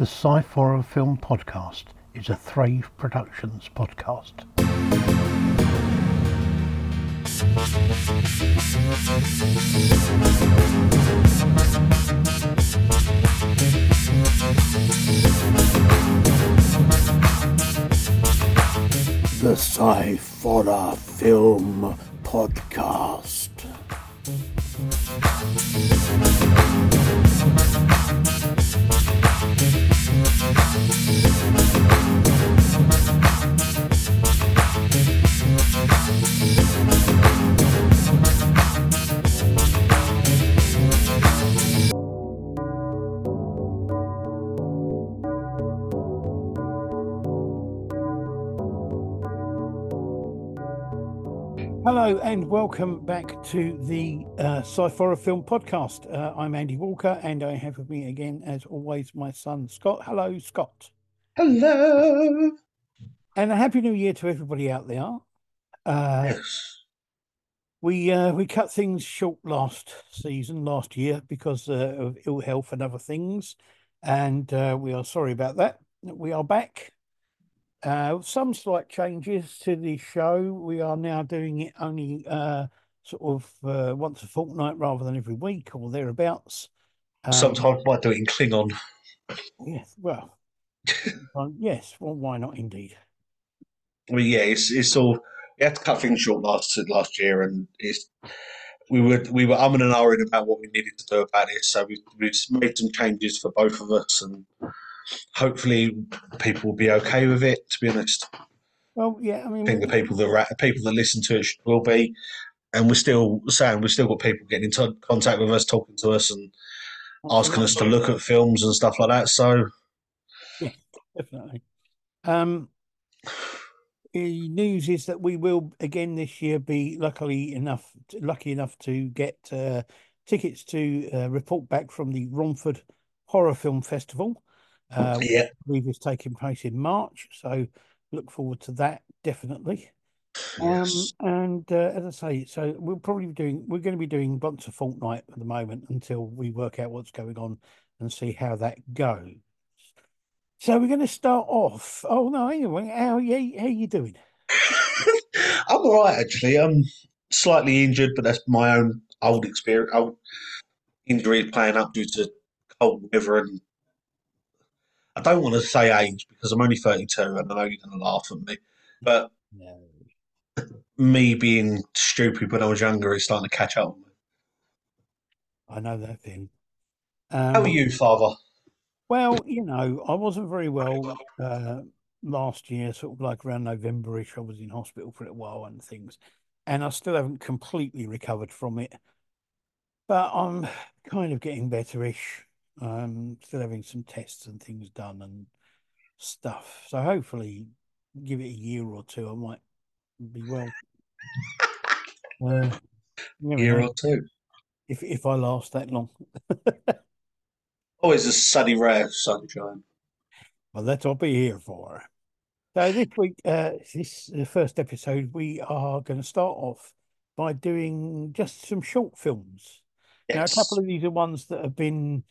The Sci-Fi Film Podcast is a Thrave Productions podcast. The Sci-Fi Film Podcast. Thank you. Hello and welcome back to the uh, Sci-Fi Film Podcast. Uh, I'm Andy Walker, and I have with me again, as always, my son Scott. Hello, Scott, Hello. and a happy New Year to everybody out there. Uh, Yes. we uh, we cut things short last season, last year, because uh, of ill health and other things, and uh, we are sorry about that. We are back. Uh, some slight changes to the show. We are now doing it only uh, sort of uh, once a fortnight rather than every week or thereabouts. Um, Sometimes might do it in Klingon. Yes, well, um, yes, well, why not indeed? Well, yeah, it's it's all. We had to cut things short last last year, and it's we were we were umming and ahhing about what we needed to do about it. So we we made some changes for both of us, and hopefully people will be okay with it. To be honest, Well, yeah, I mean, I think the people that ra- people that listen to it should- will be, and we're still saying we've still got people getting in t- contact with us, talking to us, and asking us to look at films and stuff like that. So definitely. Um, the news is that we will again this year be luckily enough, lucky enough to get uh, tickets to uh, report back from the Romford Horror Film Festival. Uh, yeah, I believe is taking place in March, so look forward to that definitely. Um, yes. and uh, as I say, so we'll probably be doing, we're going to be doing once a fortnight at the moment until we work out what's going on and see how that goes. So we're going to start off. Oh no, anyway, how yeah, how you doing? I'm all right actually. I'm slightly injured, but that's my own old experience. Old injury playing up due to cold weather, and I don't want to say age because I'm only 32, and I know you're going to laugh at me, but No. me being stupid when I was younger is starting to catch up. me. I know that thing. How Um, are you, Father? Well, you know, I wasn't very well uh, last year, sort of like around November-ish. I was in hospital for a while and things, and I still haven't completely recovered from it. But I'm kind of getting better-ish. Um, still having some tests and things done and stuff. So hopefully, give it a year or two, I might be well. Uh, Year know or two. if if I last that long. Always a sunny ray of sunshine. Well, that's what I'll be here for. So this week, uh, this the first episode, we are going to start off by doing just some short films. Now, a couple of these are ones that have been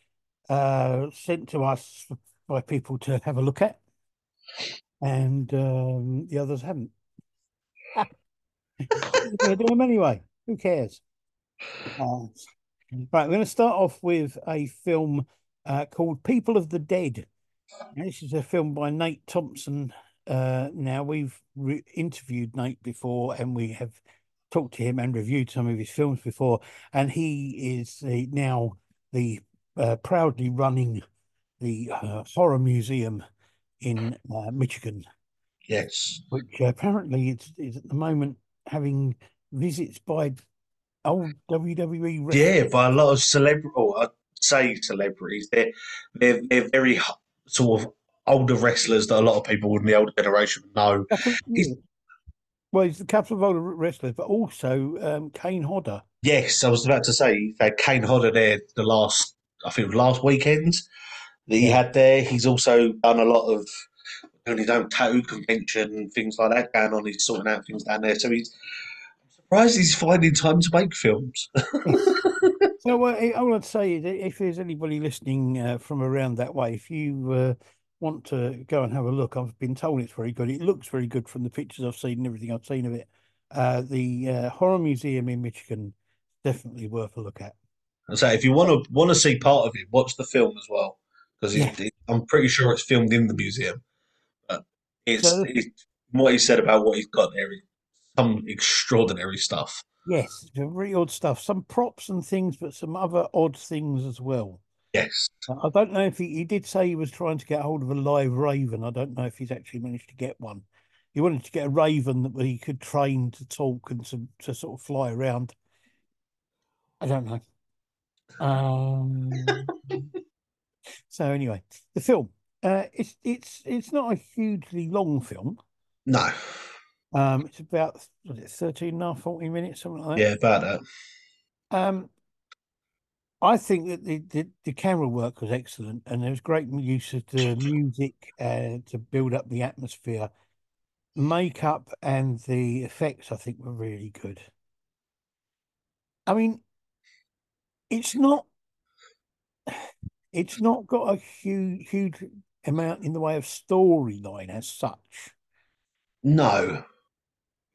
uh, sent to us by people to have a look at, and um, the others haven't. We're going to do them anyway. Who cares? Uh, right, we're going to start off with a film uh, called People of the Dead. This is a film by Nate Thompson. Uh, now, we've re- interviewed Nate before and we have talked to him and reviewed some of his films before. And he is the, now the uh, proudly running the uh, Horror Museum in uh, Michigan, Yes. which apparently is, is at the moment having visits by old WWE wrestlers. Yeah, by a lot of celebrity, or I'd say celebrities, they're they're they're very sort of older wrestlers that a lot of people in the older generation know. Well, he's a couple of older wrestlers, but also um, Kane Hodder. Yes, I was about to say they had Kane Hodder there the last, I think, it was last weekend that he had there. He's also done a lot of doing his own tattoo convention and things like that going on. He's sorting out things down there. So he's I'm surprised he's finding time to make films. So uh, I want to say if there's anybody listening uh, from around that way, if you uh, want to go and have a look, I've been told it's very good. It looks very good from the pictures I've seen and everything I've seen of it. Uh, the uh, Horror Museum in Michigan, definitely worth a look at. And so, if you want to want to see part of it, watch the film as well, because Yeah. I'm pretty sure it's filmed in the museum. But it's, So- it's what he said about what he's got there. is Some extraordinary stuff. Yes, very odd stuff. Some props and things, but some other odd things as well. Yes. I don't know if he, he did say he was trying to get hold of a live raven. I don't know if he's actually managed to get one. He wanted to get a raven that he could train to talk and to, to sort of fly around. I don't know. Um, so anyway, the film. Uh, it's it's it's not a hugely long film. No. Um, it's about was it 13 and a half, 14 minutes, something like that. Yeah, about that. Um, I think that the, the, the camera work was excellent, and there was great use of the music uh, to build up the atmosphere. Makeup and the effects, I think, were really good. I mean, it's not it's not got a huge huge amount in the way of storyline as such. No.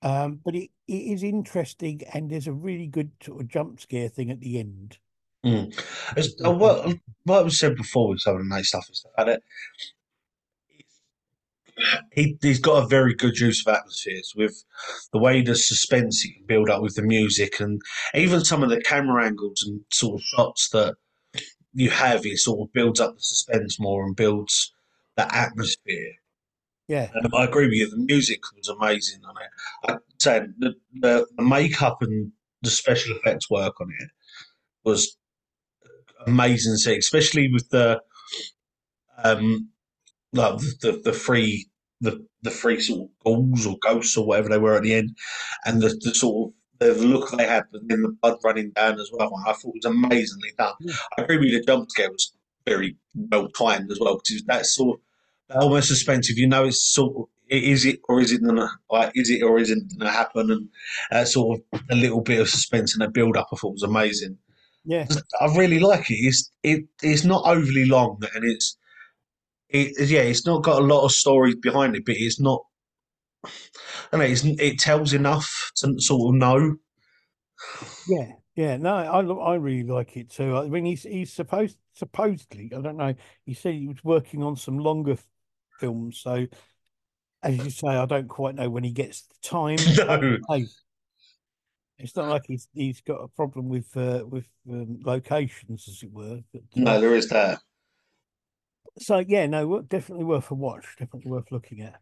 Um, but it, it is interesting, and there's a really good sort of jump scare thing at the end. Mm. As, uh, what, what was said before with some of the nice stuff is that he, he's got a very good use of atmospheres with the way the suspense he can build up with the music and even some of the camera angles and sort of shots that you have, it sort of builds up the suspense more and builds the atmosphere. Yeah, Um, I agree with you. The music was amazing on it. I'd say the, the, the makeup and the special effects work on it was amazing to see, especially with the um, like the, the the free the the free sort of ghouls or ghosts or whatever they were at the end, and the, the sort of the look they had, and then the blood running down as well. I thought it was amazingly done. Yeah. I agree with you. The jump scare was very well timed as well because that sort of almost suspensive. You know, it's sort of is it or is it gonna like is it or isn't gonna happen, and that sort of a little bit of suspense and a build up. I thought was amazing. yeah, I really like it. It's it it's not overly long and it's it yeah it's not got a lot of story behind it, but it's not. I don't know. It's, it tells enough to sort of know. yeah, yeah. No, I I really like it too. I mean, he's he's supposed supposedly, I don't know. He said he was working on some longer f- films, so as you say, I don't quite know when he gets the time. No, Hey, it's not like he's he's got a problem with uh, with um, locations, as it were. But uh, no, there is that. So yeah, no, definitely worth a watch. Definitely worth looking at.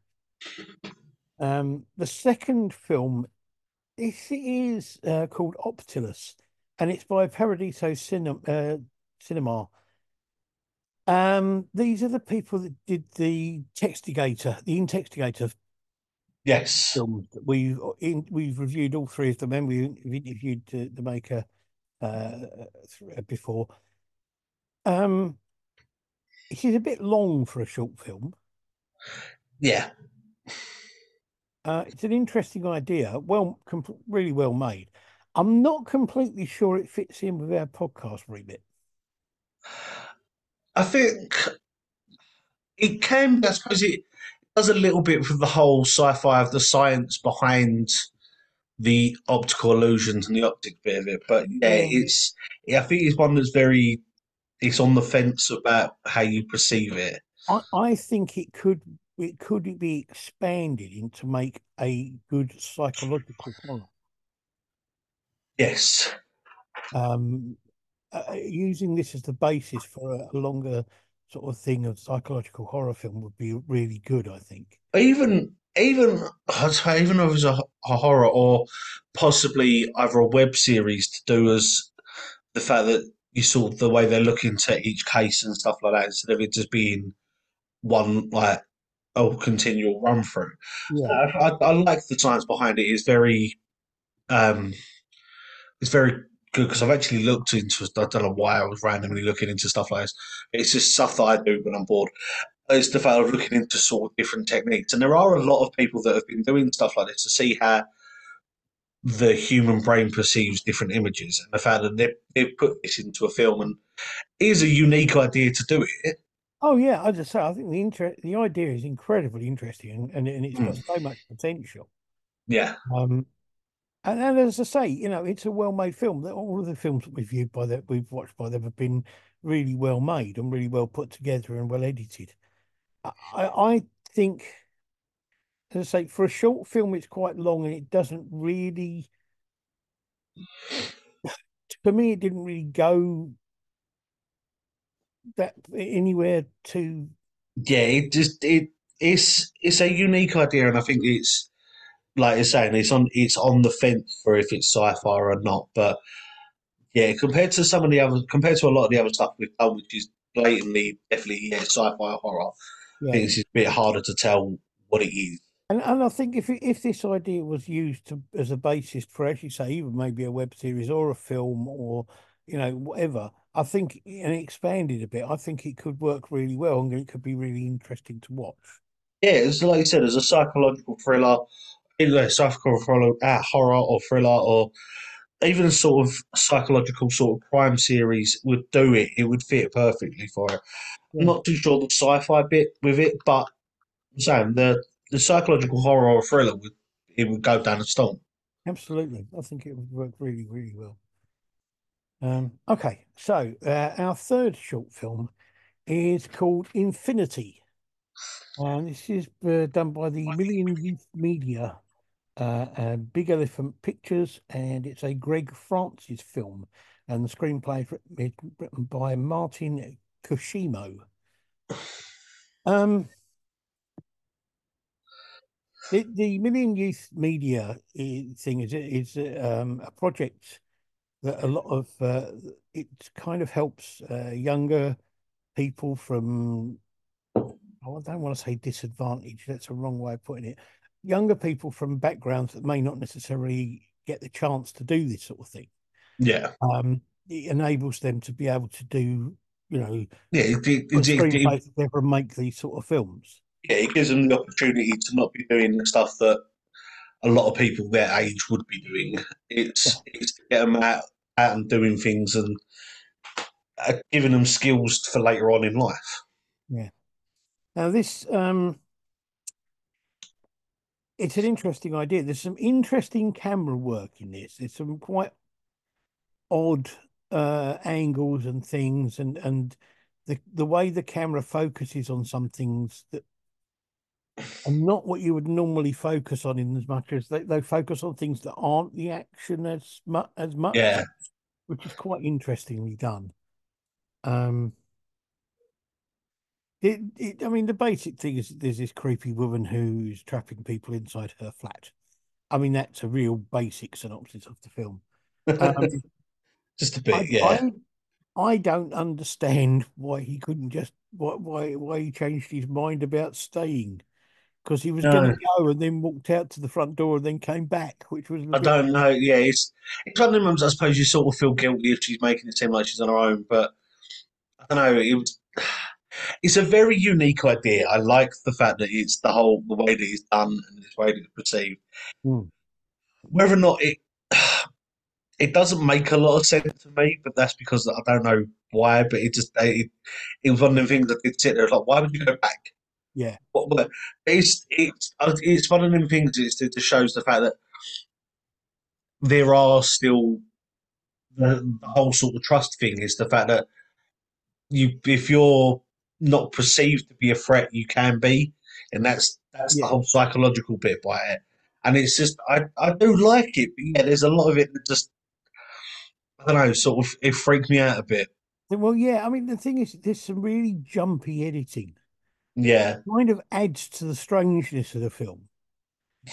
Um, the second film, this is uh, called Optillus, and it's by Paradiso Cinema. Uh, Cinema. Um, these are the people that did the Textigator, the Intextigator Yes, films that we've in, we've reviewed all three of them, and we interviewed the, the maker uh, before. Um, it is a bit long for a short film. yeah. Uh, it's an interesting idea, well, really well made. I'm not completely sure it fits in with our podcast remit. I think it can. I suppose it does a little bit with the whole sci-fi of the science behind the optical illusions and the optic bit of it. But yeah, Yeah. it's. I think it's one that's very. It's on the fence about how you perceive it. I, I think it could it could be expanded into make a good psychological horror. Yes. um, uh, using this as the basis for a, a longer sort of thing of psychological horror film would be really good, I think. Even even even if it was a, a horror or possibly either a web series to do as the fact that you saw the way they're looking to each case and stuff like that instead of it just being one like a continual run through. Yeah, I, I, I like the science behind it. It's very um, it's very good because I've actually looked into. I don't know why I was randomly looking into stuff like this. It's just stuff that I do when I'm bored. It's the fact of looking into sort of different techniques, and there are a lot of people that have been doing stuff like this to see how the human brain perceives different images, and the fact that they they put this into a film and is a unique idea to do it. Oh yeah, I just say I think the inter- the idea is incredibly interesting and, and, and it's got Mm. so much potential. Yeah, Um, and, and as I say, you know, it's a well-made film. That All of the films that we've viewed by that we've watched by them have been really well made and really well put together and well edited. I I think, as I say, for a short film, it's quite long and it doesn't really. For me, it didn't really go that anywhere to. yeah. It just it it's it's a unique idea, and I think it's like you're saying, it's on it's on the fence for if it's sci-fi or not. But yeah, compared to some of the other, compared to a lot of the other stuff we've done, which is blatantly definitely yeah sci-fi or horror, I think it's a bit harder to tell what it is. And and I think if if this idea was used to as a basis for, as you say, even maybe a web series or a film or you know whatever, I think and expanded a bit, I think it could work really well and it could be really interesting to watch. Yeah, it's like you said, as a psychological thriller, either a psychological thriller, uh, horror or thriller, or even a sort of psychological sort of crime series would do it. It would fit perfectly for it. I'm not too sure the sci-fi bit with it, but I'm saying the the psychological horror or thriller would it would go down a storm. Absolutely, I think it would work really really well. Um, okay, so uh, our third short film is called Infinity, and this is uh, done by the Million Youth Media, uh, and Big Elephant Pictures, and it's a Greg Francis film, and the screenplay is written, is written by Martin Kushimo. Um, the the Million Youth Media thing is is um, a project that a lot of uh, it kind of helps uh, younger people from oh, I don't want to say disadvantaged, that's a wrong way of putting it. Younger people from backgrounds that may not necessarily get the chance to do this sort of thing. Yeah, Um, it enables them to be able to do, you know, yeah, it, it, it, it, and make these sort of films. Yeah, it gives them the opportunity to not be doing the stuff that a lot of people their age would be doing. It's it's to get them out, out and doing things and uh, giving them skills for later on in life. Yeah. Now this um it's an interesting idea. There's some interesting camera work in this. There's some quite odd uh angles and things and and the the way the camera focuses on some things that are not what you would normally focus on in as much as they, they focus on things that aren't the action as much as much, Yeah, which is quite interestingly done. Um It, it, I mean, the basic thing is there's this creepy woman who's trapping people inside her flat. I mean, that's a real basic synopsis of the film. Um, just a bit. Yeah, I, I don't understand why he couldn't just why why why he changed his mind about staying because he was going to go and then walked out to the front door and then came back, which was. I don't know. Yeah, it's it's one of them ones. I suppose you sort of feel guilty if she's making it seem like she's on her own, but I don't know. It was. It's a very unique idea. I like the fact that it's the whole the way that it's done and the way that it's perceived. Hmm. Whether or not it it doesn't make a lot of sense to me, but that's because I don't know why. But it just it, it was one of the things that did sit there. Like, why would you go back? Yeah. But, what, it's it's it's one of them things. It's, it just shows the fact that there are still the, the whole sort of trust thing is the fact that you if you're not perceived to be a threat, you can be, and that's that's Yeah. the whole psychological bit by it. And it's just I I do like it, but yeah, there's a lot of it that just I don't know, sort of it freaked me out a bit. Well, yeah. I mean, the thing is, there's some really jumpy editing. Yeah, Kind of adds to the strangeness of the film.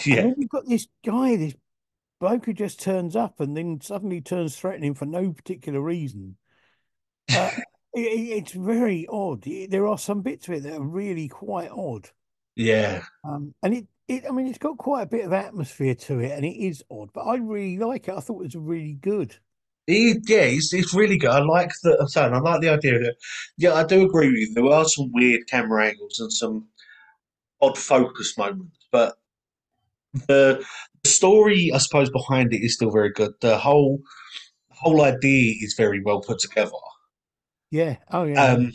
And yeah, then you've got this guy, this bloke who just turns up and then suddenly turns threatening for no particular reason. Uh, it- it's very odd. There are some bits of it that are really quite odd. yeah. Um, and it, it, I mean, it's got quite a bit of atmosphere to it, and it is odd. But I really like it. I thought it was really good. It, yeah, it's, it's really good. I like the I'm saying, I like the idea that yeah, I do agree with you. There are some weird camera angles and some odd focus moments, but the the story, I suppose, behind it is still very good. The whole whole idea is very well put together. Yeah. Oh yeah. Um,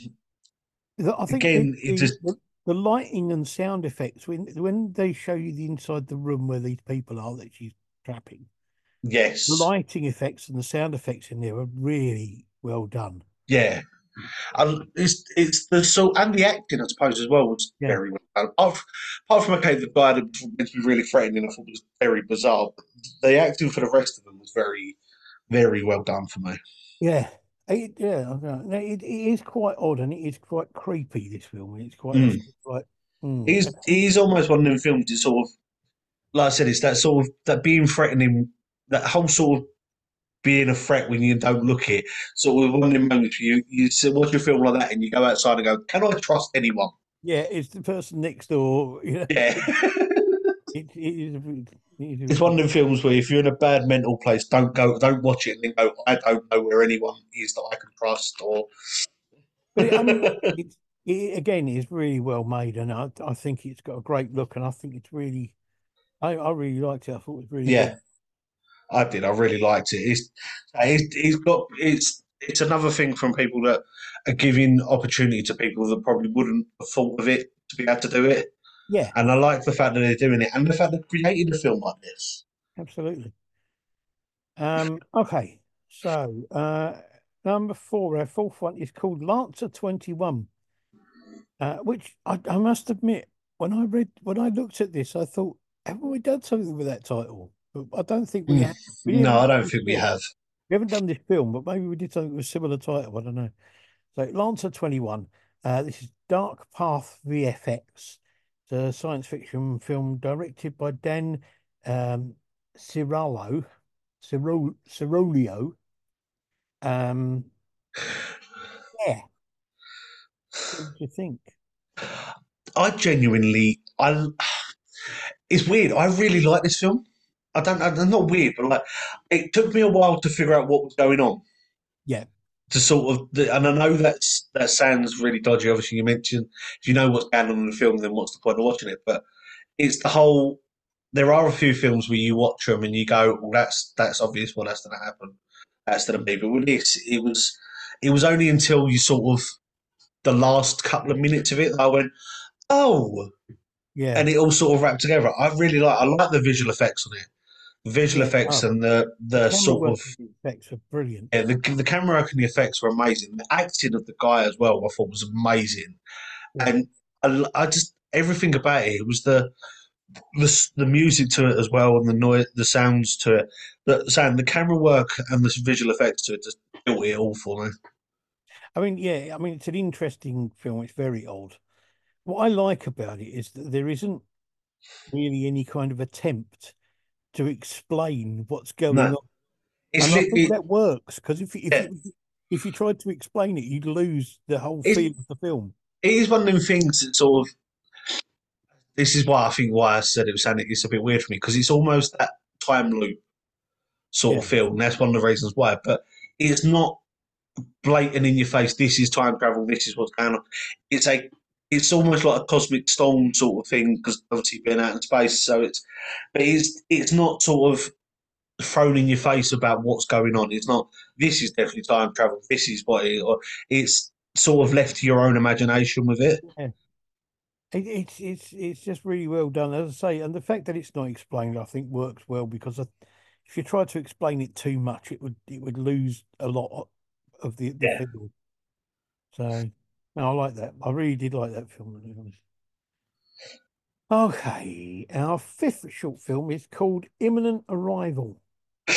I think again, the, it just- the, the lighting and sound effects when when they show you the inside the room where these people are that she's trapping, yes, the lighting effects and the sound effects in there are really well done. yeah. And it's it's the so and the acting, I suppose, as well was Yeah. very well done. Apart, apart from okay, the guy that was meant to be really threatening, I thought was very bizarre. But the acting for the rest of them was very, very well done for me. Yeah. It, yeah, I know. No, it, it is quite odd and it is quite creepy. This film, it's quite Mm. like mm. He's he's almost one of them films. It's sort of like I said, it's that sort of that being threatening, that whole sort of being a threat when you don't look it. Sort of one of them moments where you you sit- watch a film like that and you go outside and go, "Can I trust anyone?" yeah, it's the person next door. You know, Yeah, it, it is. a bit- it is it's one of the films where if you're in a bad mental place, don't go, don't watch it and then go, "I don't know where anyone is that I can trust." Or I mean, it's, it again is really well made, and I, I think it's got a great look, and I think it's really, I, I really liked it. I thought it was really Yeah. good. I did. I really liked it. It's, it's, it's got it's it's another thing from people that are giving opportunity to people that probably wouldn't have thought of it to be able to do it. Yeah, And I like the fact that they're doing it and the fact they're creating a film like this. absolutely. Um, okay, so uh, number four, our fourth one is called Lancer Twenty One, uh, which I, I must admit, when I read, when I looked at this, I thought, haven't we done something with that title? But I don't think we Mm. have. We No, I don't think we have. We haven't done this film, but maybe we did something with a similar title. I don't know. So Lancer 21. Uh, this is Dark Path VFX. It's a science fiction film directed by Dan um, Cirallo, Cirol, Cirolio. Um, yeah. What do you think? I genuinely, I. It's weird. I really like this film. I don't. I'm not weird, but like, it took me a while to figure out what was going on. Yeah. To sort of, and I know that's that sounds really dodgy. Obviously, you mentioned if you know what's going on in the film, then what's the point of watching it? But it's the whole. There are a few films where you watch them and you go, "Well, that's that's obvious. Well, that's going to happen. That's going to be." But with this, it was it was only until you sort of the last couple of minutes of it that I went, "Oh," Yeah. and it all sort of wrapped together. I really like. I like the visual effects on it. The visual effects oh. and the the Camera sort of effects are brilliant. yeah, the, the camera work and the effects were amazing. The acting of the guy as well, I thought was amazing, Yeah. and I, I just everything about it. It was the the the music to it as well, and the noise, the sounds to it. The sound, the camera work and the visual effects to it just built it all for me. I mean, yeah, I mean, it's an interesting film. It's very old. What I like about it is that there isn't really any kind of attempt to explain what's going No. on. It's and I think it- that works because if, you- if, Yeah. you, if you tried to explain it, you'd lose the whole feel of the film. it is one of them things that sort of. This is why I think why I said it was and it's a bit weird for me because it's almost that time loop sort of Yeah. film. That's one of the reasons why, but it's not blatant in your face. This is time travel. This is what's going on. It's a. It's almost like a cosmic storm sort of thing because obviously being out in space. So it's, but it's it's not sort of thrown in your face about what's going on. It's not. This is definitely time travel. This is what it. Or it's sort of left to your own imagination with it. It, it's it's it's just really well done, as I say, and the fact that it's not explained, I think, works well because if you try to explain it too much, it would it would lose a lot of the, the Yeah. So, no, I like that. I really did like that film. To be honest. Okay, our fifth short film is called Imminent Arrival.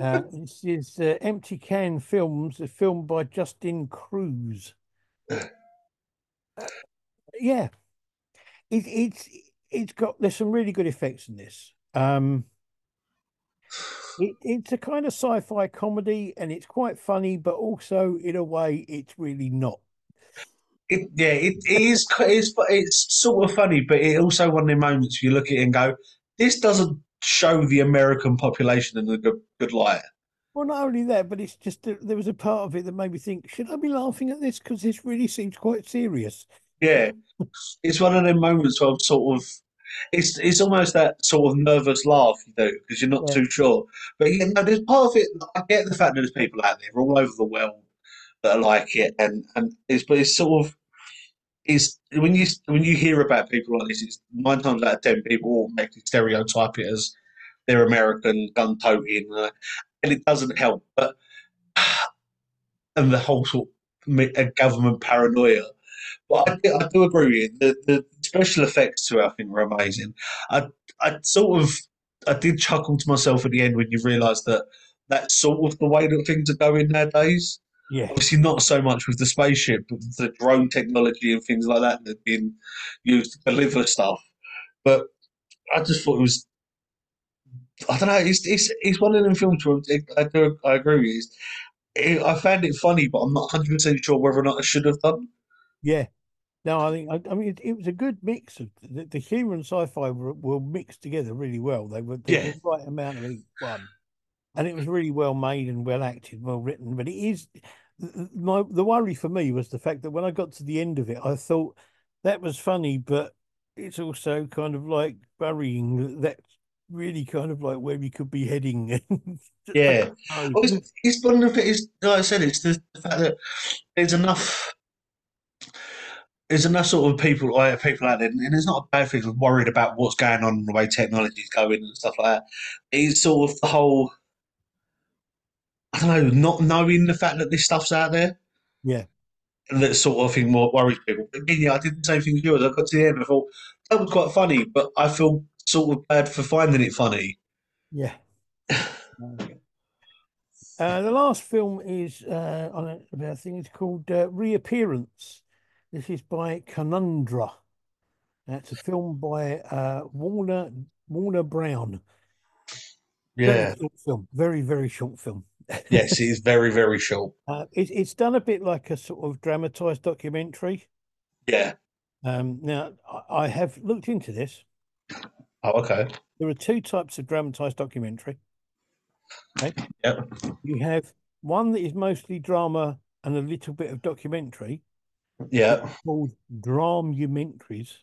Uh, this is uh, Empty Can Films, a film by Justin Cruz. Uh, yeah, it, it's it's got there's some really good effects in this. Um, it, it's a kind of sci-fi comedy, and it's quite funny, but also in a way, it's really not. It, yeah, it, it is. It's it's sort of funny, but it also one of the moments you look at it and go, "This doesn't show the American population in a good, good light." Well, not only that, but it's just there was a part of it that made me think, should I be laughing at this? Because this really seems quite serious. Yeah, it's one of them moments where I'm sort of it's it's almost that sort of nervous laugh you do because you're not Yeah. too sure. But you know, there's part of it. I get the fact that there's people out there all over the world that are like it, and and it's but it's sort of is when you when you hear about people like this, it's nine times out of ten people will make stereotype it as they're American gun toting, uh, and it doesn't help. But and the whole sort of government paranoia. But I, do- I do agree with you. The, the special effects to it, I think, were amazing. I, I sort of, I did chuckle to myself at the end when you realise that that's sort of the way that things are going nowadays. Yeah. Obviously, not so much with the spaceship, but the drone technology and things like that that have been used to deliver stuff. But I just thought it was. I don't know. It's it's, it's one of them films where I do I agree with you. It, I found it funny, but I'm not 100 percent sure whether or not I should have done. Yeah. No, I think I, I mean it, it was a good mix of the, the humor and sci-fi were, were mixed together really well. They were they Yeah. the right amount of each one, and it was really well made and well acted, well written. But it is my the worry for me was the fact that when I got to the end of it, I thought that was funny, but it's also kind of like burying that really kind of like where we could be heading. Yeah. Well, it's, it's one of it is like I said, it's the, the fact that there's enough there's enough sort of people like people out there, and it's not a bad thing. Worried about what's going on, the way technology's going, and stuff like that. It's sort of the whole. I don't know, not knowing the fact that this stuff's out there. Yeah. And that sort of thing more worries people. But again, yeah, I did the same thing as you. As I got to the end, I thought that was quite funny, but I feel sort of bad for finding it funny. Yeah. Uh, the last film is uh, on a thing. it's called uh, Reappearance. This is by Conundra. That's a film by uh, Warner Warner Brown. Very short film. Very very short film. yes, it is very very short. Uh, it, it's done a bit like a sort of dramatized documentary. Yeah. Um, now I, I have looked into this. Oh, okay. There are two types of dramatized documentary. Okay. Yep. You have one that is mostly drama and a little bit of documentary Yeah. called dramumentaries,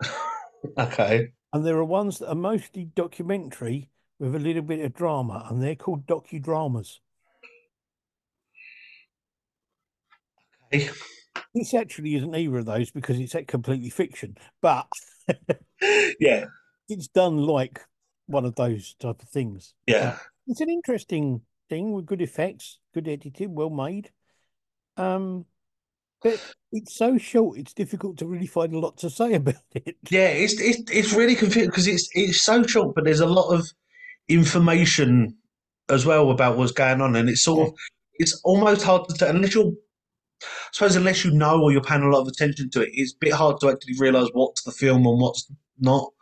Okay. and there are ones that are mostly documentary with a little bit of drama, and they're called docudramas. Okay. This actually isn't either of those because it's completely fiction, but Yeah. it's done like one of those type of things. Yeah. It's an interesting thing with good effects, good editing, well made. Um, but it's so short; it's difficult to really find a lot to say about it. Yeah. It's it's it's really confusing because it's it's so short, but there's a lot of information as well about what's going on, and it's sort of it's almost hard to tell unless you're. I suppose unless you know or you're paying a lot of attention to it, it's a bit hard to actually realise what's the film and what's not.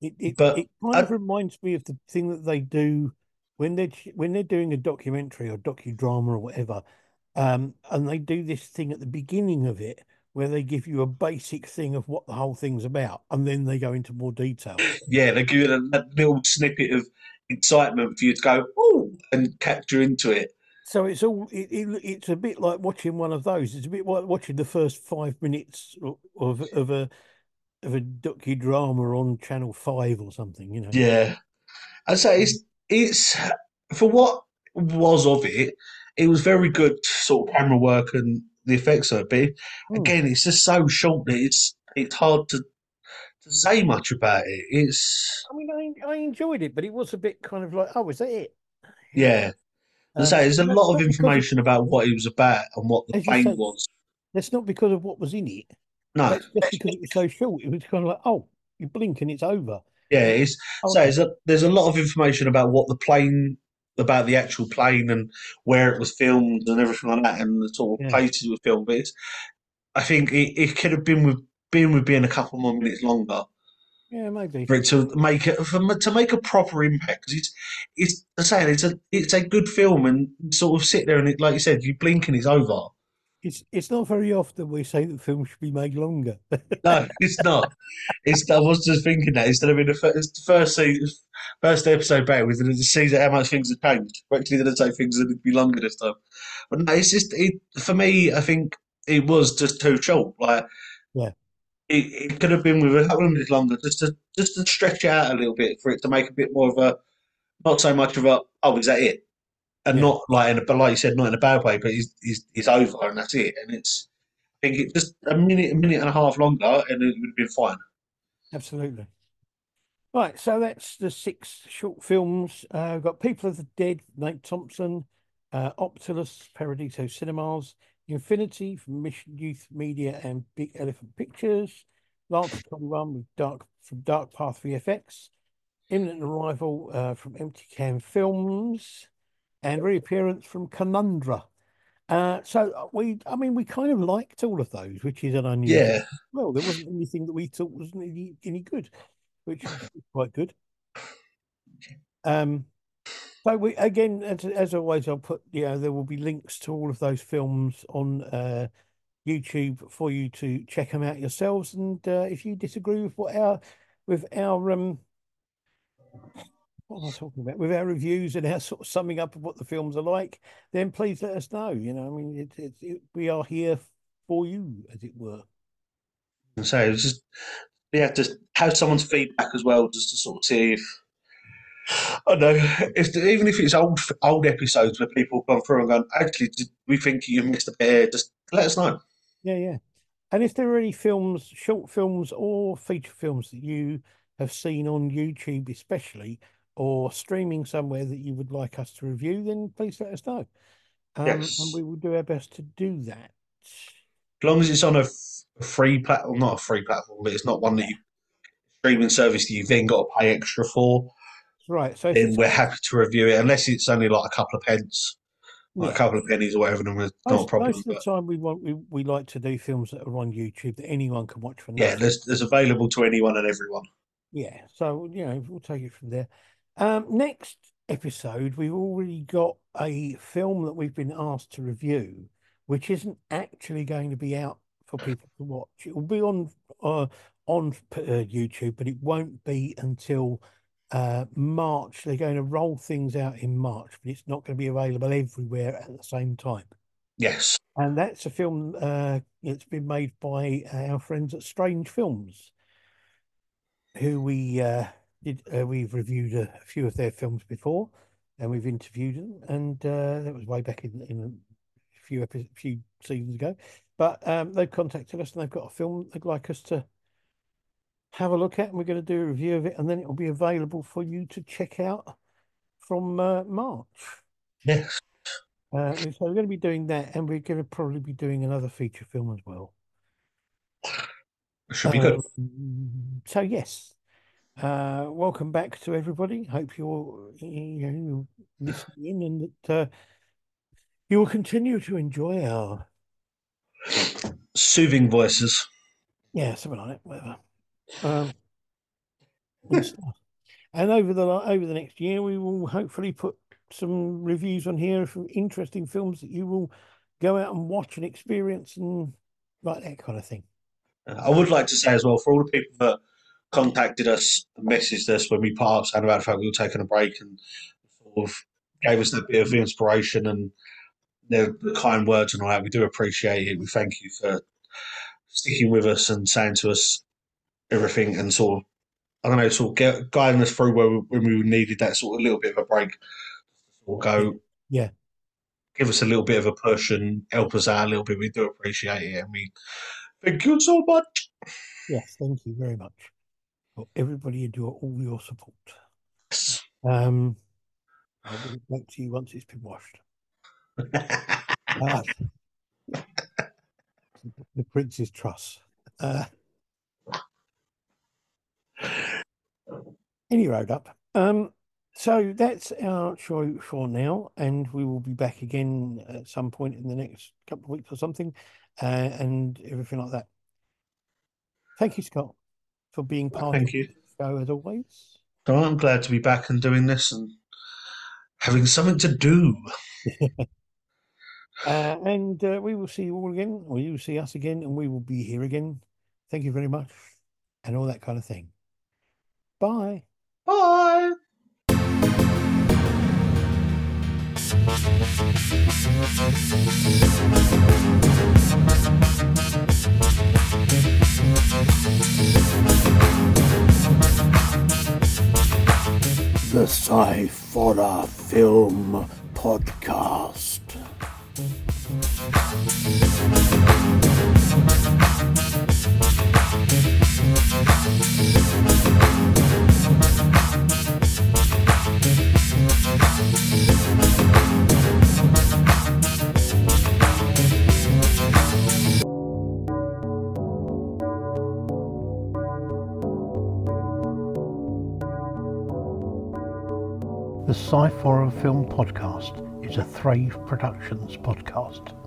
It it, But it kind I- of reminds me of the thing that they do when they're when they're doing a documentary or docudrama or whatever, um, and they do this thing at the beginning of it where they give you a basic thing of what the whole thing's about, and then they go into more detail. Yeah, they give it a, a little snippet of excitement for you to go, oh, and capture into it. So it's all it, it, it's a bit like watching one of those. It's a bit like watching the first five minutes of of a of a docudrama on Channel Five or something. You know. Yeah, I'd say it's it's for what was of it. It was very good sort of camera work and the effects of it. But Hmm. again, it's just so short that it's it's hard to to say much about it. It's I mean, I I enjoyed it, but it was a bit kind of like, oh, is that it? yeah. I say, there's a lot of information about what it was about and what the plane was. That's not because of what was in it. No, That's just because it was so short. It was kind of like, oh, you blink and it's over. yeah, it's Oh, so there's a, there's a lot of information about what the plane, about the actual plane and where it was filmed and everything like that, and the sort of Yeah. places it was filmed. But I think it, it could have been with been with being a couple more minutes longer yeah, maybe. for it to make it for, to make a proper impact. Because it's it's I'm saying it's a it's a good film and sort of sit there and it, like you said, you blink and it's over. It's it's not very often we say that films should be made longer. No, it's not. It's I was just thinking that instead of in the first, the first season, first episode back, we didn't see how much things have changed. We actually didn't say things would be longer this time. But no, it's just it for me. I think it was just too short. Like, Yeah. it, it could have been with a couple of minutes longer, just to just to stretch it out a little bit for it to make a bit more of a, not so much of a, oh, is that it? And Yeah. not like in a, but like you said, not in a bad way, but he's, he's, he's over and that's it. And it's, I think it just a minute, a minute and a half longer, and it would have been fine. Absolutely. Right, so that's the six short films. Uh, we've got People of the Dead, Nate Thompson, uh, Optillus, Paradiso Cinemas, Infinity from Mission Youth Media and Big Elephant Pictures, Lance 21 with Dark from Dark Path VFX, Imminent Arrival uh, from Empty Can Films, and reappearance from Conundra. Uh, so uh, we, I mean, we kind of liked all of those, which is an unusual. Yeah. Well, there wasn't anything that we thought was any, any good, which is quite good. Um, so we again, as, as always, I'll put you know there will be links to all of those films on uh, YouTube for you to check them out yourselves. And uh, if you disagree with what our with our um, what am I talking about? With our reviews and our sort of summing up of what the films are like, then please let us know. You know, I mean, it, it, it, we are here for you, as it were. And so just, yeah, just have someone's feedback as well, just to sort of see if, I don't know, if even if it's old old episodes where people come through and go, actually, did we think you missed a bit here? Just let us know. Yeah, yeah. And if there are any films, short films or feature films that you have seen on YouTube, especially, or streaming somewhere that you would like us to review, then please let us know. Um, Yes. And we will do our best to do that. As long as it's on a free platform, not a free platform, but it's not one that you streaming service that you've then got to pay extra for, Right. So then we're happy to review it, unless it's only like a couple of pence, like yeah, a couple of pennies or whatever, then it's not a most, problem. most of the time we want we, we like to do films that are on YouTube that anyone can watch for yeah, there's, there's available to anyone and everyone. Yeah, so you know, we'll take it from there. Um, next episode, we've already got a film that we've been asked to review, which isn't actually going to be out for people to watch. It will be on uh, on uh, YouTube, but it won't be until uh, March. They're going to roll things out in March, but it's not going to be available everywhere at the same time. Yes. And that's a film uh, it's been made by our friends at Strange Films, who we uh, did. Uh, we've reviewed a, a few of their films before, and we've interviewed them, and uh, that was way back in, in a few epi- few seasons ago. But um, they've contacted us, and they've got a film they'd like us to have a look at, and we're going to do a review of it, and then it will be available for you to check out from uh, March. Yes. Uh, so we're going to be doing that, and we're going to probably be doing another feature film as well. Should be good. Um, so yes, uh, welcome back to everybody. Hope you're you know listening in, and that uh, you will continue to enjoy our Soothing voices. yeah something like that, whatever. Um, and over the over the next year, we will hopefully put some reviews on here of interesting films that you will go out and watch and experience and like that kind of thing. Uh, I would like to say as well, for all the people that contacted us, messaged us when we up saying about the fact we were taking a break and sort of gave us that bit of inspiration and the, the kind words and all that, we do appreciate it. We thank you for sticking with us and saying to us everything and sort of, I don't know, sort of get, guiding us through where we, when we needed that sort of little bit of a break. Or go, Yeah. give us a little bit of a push and help us out a little bit. We do appreciate it, and we thank you so much. Yes, thank you very much for everybody and your all your support. Um, I'll it back to you once it's been washed. Uh, the Prince's Trust. Uh, any road up. Um, so that's our show for now, and we will be back again at some point in the next couple of weeks or something, uh, and everything like that. Thank you, Scott, for being part Thank of you. the show as always. So I'm glad to be back and doing this and having something to do. Uh, and uh, we will see you all again, or you will see us again, and we will be here again. Thank you very much, and all that kind of thing. Bye. Bye. Thank you. The Sci Film Podcast. The Sci Fi Film Podcast is a Thrave Productions podcast.